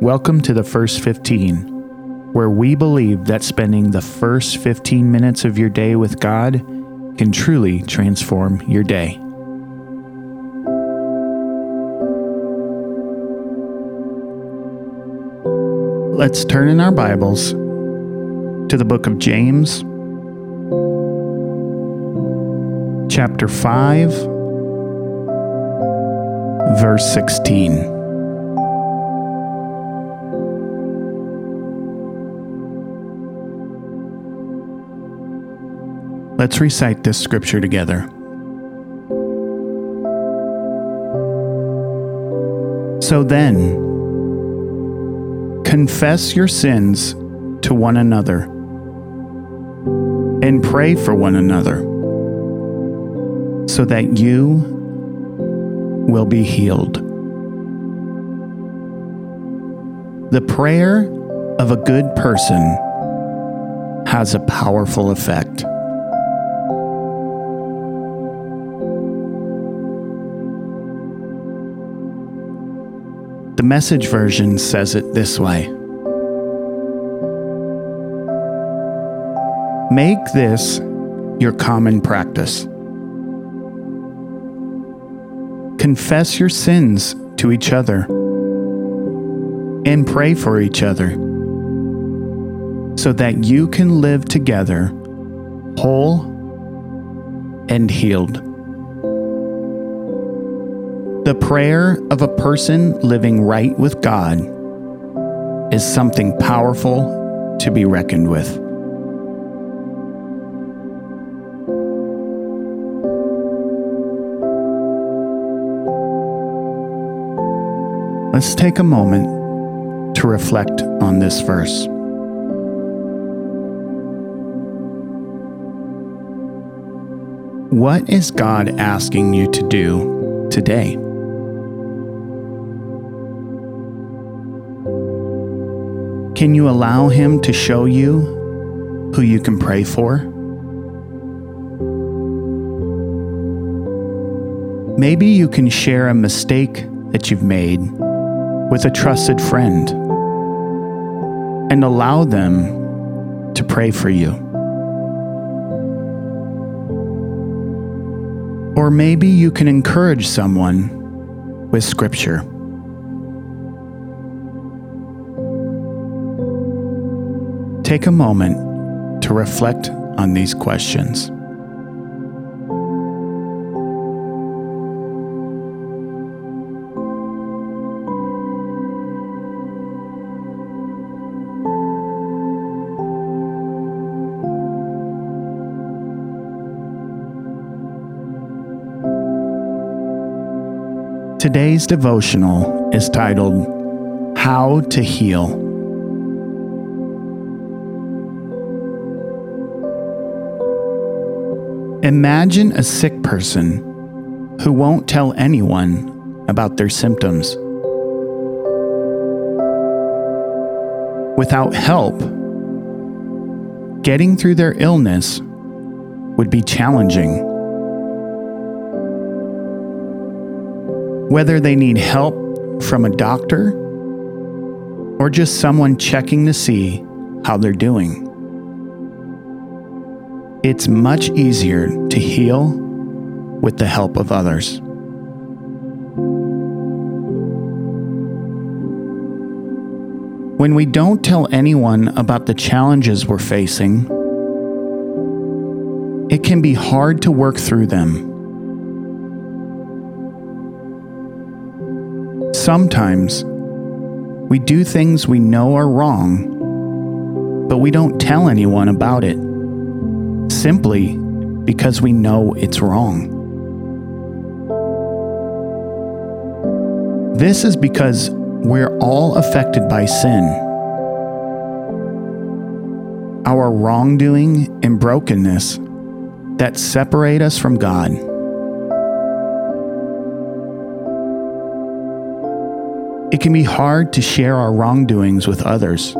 Welcome to the First 15, where we believe that spending the first 15 minutes of your day with God can truly transform your day. Let's turn in our Bibles to the book of James, chapter 5, verse 16. Let's recite this scripture together. So then, confess your sins to one another and pray for one another so that you will be healed. The prayer of a good person has a powerful effect. The message version says it this way Make this your common practice. Confess your sins to each other and pray for each other so that you can live together whole and healed. The prayer of a person living right with God is something powerful to be reckoned with. Let's take a moment to reflect on this verse. What is God asking you to do today? Can you allow Him to show you who you can pray for? Maybe you can share a mistake that you've made with a trusted friend and allow them to pray for you. Or maybe you can encourage someone with Scripture. Take a moment to reflect on these questions. Today's devotional is titled How to Heal. Imagine a sick person who won't tell anyone about their symptoms. Without help, getting through their illness would be challenging. Whether they need help from a doctor or just someone checking to see how they're doing. It's much easier to heal with the help of others. When we don't tell anyone about the challenges we're facing, it can be hard to work through them. Sometimes we do things we know are wrong, but we don't tell anyone about it simply because we know it's wrong. This is because we're all affected by sin. Our wrongdoing and brokenness that separate us from God. It can be hard to share our wrongdoings with others.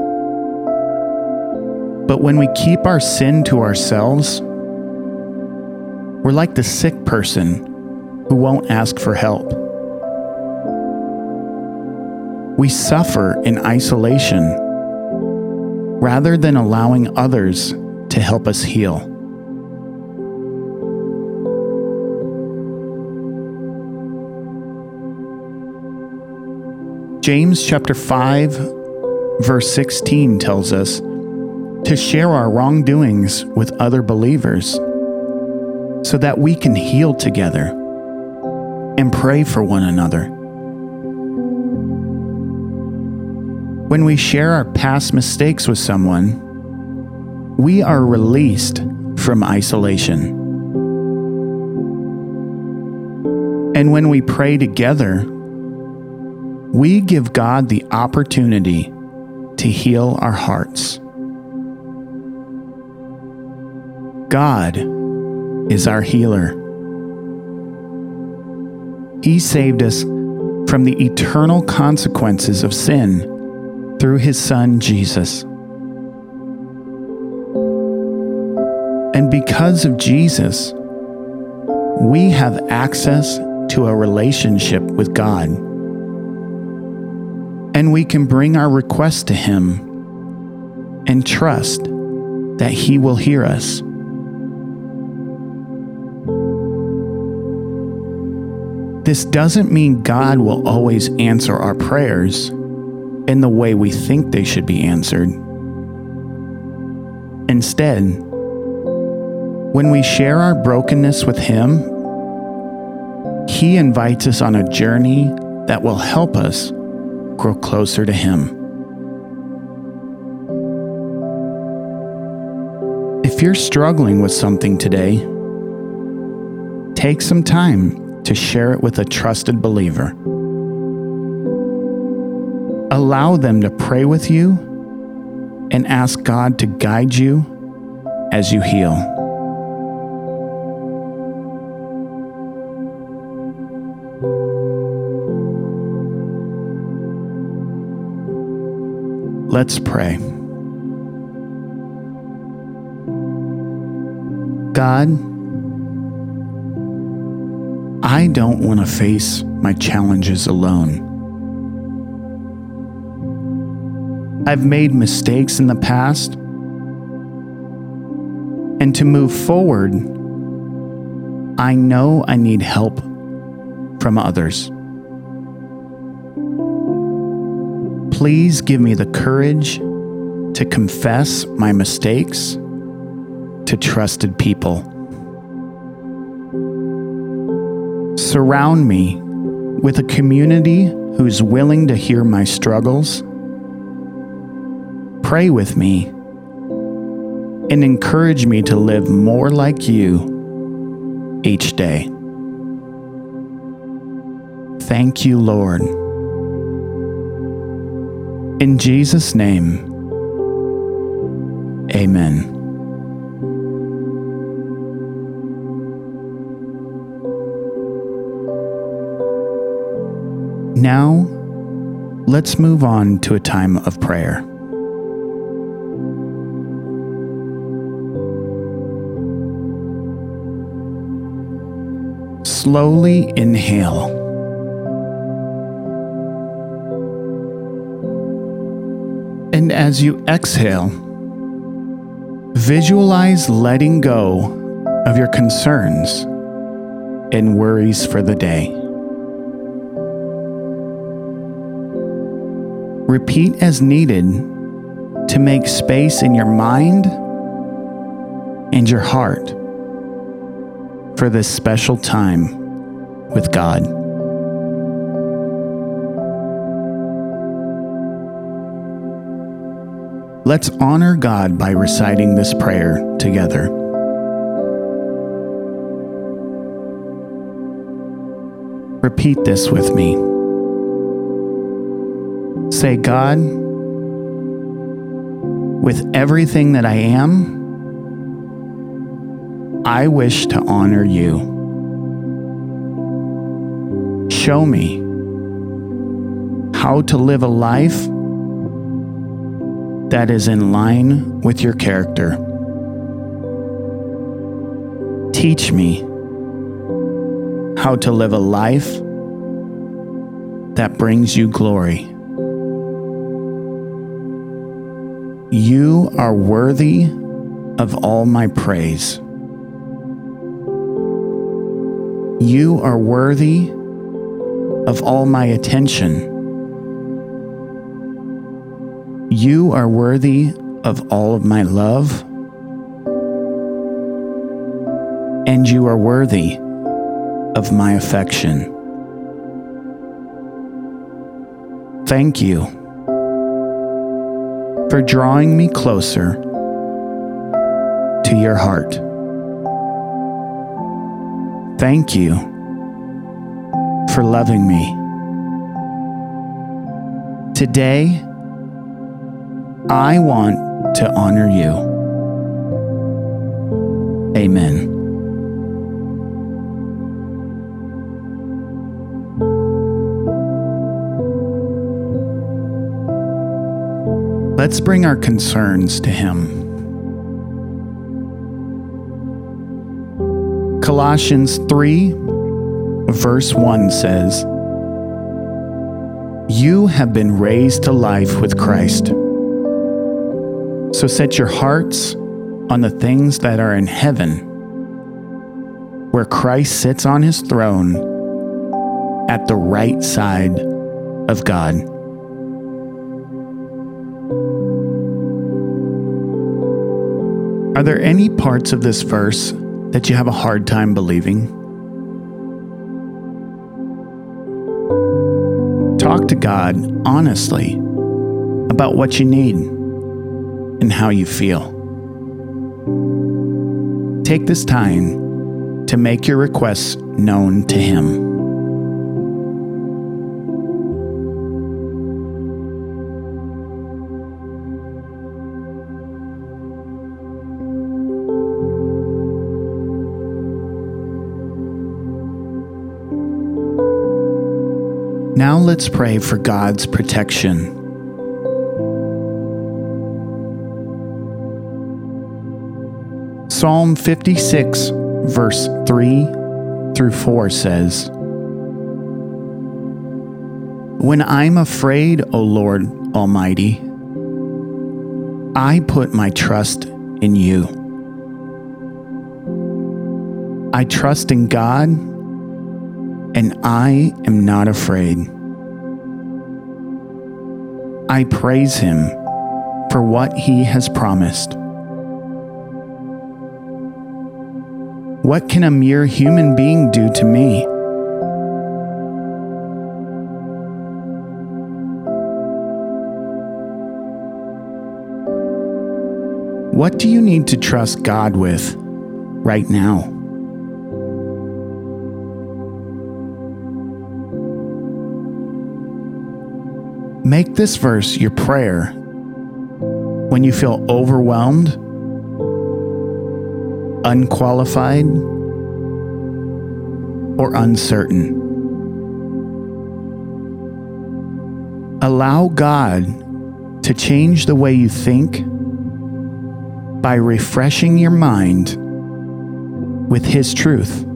But when we keep our sin to ourselves, we're like the sick person who won't ask for help. we suffer in isolation rather than allowing others to help us heal. James chapter 5 verse 16 tells us to share our wrongdoings with other believers so that we can heal together and pray for one another. When we share our past mistakes with someone, we are released from isolation. And when we pray together, we give God the opportunity to heal our hearts. God is our healer. He saved us from the eternal consequences of sin through his Son Jesus. And because of Jesus, we have access to a relationship with God and we can bring our request to Him and trust that He will hear us. This doesn't mean God will always answer our prayers in the way we think they should be answered. Instead, when we share our brokenness with Him, He invites us on a journey that will help us grow closer to Him. If you're struggling with something today, take some time to share it with a trusted believer. Allow them to pray with you and ask God to guide you as you heal. Let's pray. God, I don't want to face my challenges alone. I've made mistakes in the past, and to move forward, I know I need help from others. Please give me the courage to confess my mistakes to trusted people. Surround me with a community who's willing to hear my struggles. Pray with me and encourage me to live more like you each day. Thank you, Lord. In Jesus' name, amen. Now, let's move on to a time of prayer. Slowly inhale. And as you exhale, visualize letting go of your concerns and worries for the day. Repeat as needed to make space in your mind and your heart for this special time with God. Let's honor God by reciting this prayer together. Repeat this with me. Say, God, with everything that I am, I wish to honor you. Show me how to live a life that is in line with your character. Teach me how to live a life that brings you glory. You are worthy of all my praise. You are worthy of all my attention. You are worthy of all of my love. And you are worthy of my affection. Thank you for drawing me closer to your heart. Thank you for loving me. Today, I want to honor you. Amen. Let's bring our concerns to Him. Colossians 3, verse 1 says, You have been raised to life with Christ. So set your hearts on the things that are in heaven, where Christ sits on his throne at the right side of God. Are there any parts of this verse that you have a hard time believing? Talk to God honestly about what you need and how you feel. Take this time to make your requests known to Him. Now let's pray for God's protection. Psalm 56, verse 3 through 4 says, When I'm afraid, O Lord Almighty, I put my trust in you. I trust in God and I am not afraid. I praise him for what he has promised. What can a mere human being do to me? What do you need to trust God with right now? Make this verse your prayer when you feel overwhelmed, unqualified, or uncertain. Allow God to change the way you think by refreshing your mind with His truth.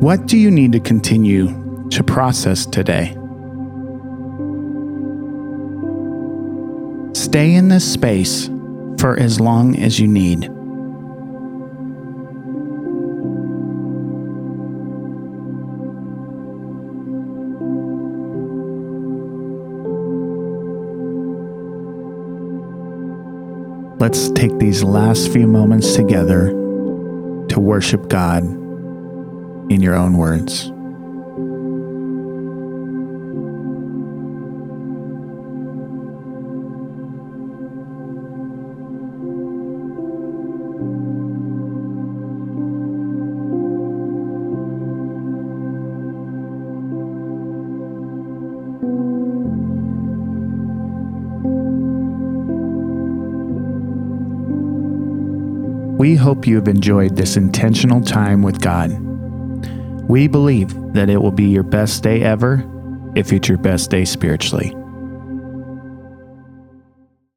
What do you need to continue to process today? Stay in this space for as long as you need. Let's take these last few moments together to worship God in your own words. We hope you have enjoyed this intentional time with God. We believe that it will be your best day ever if it's your best day spiritually.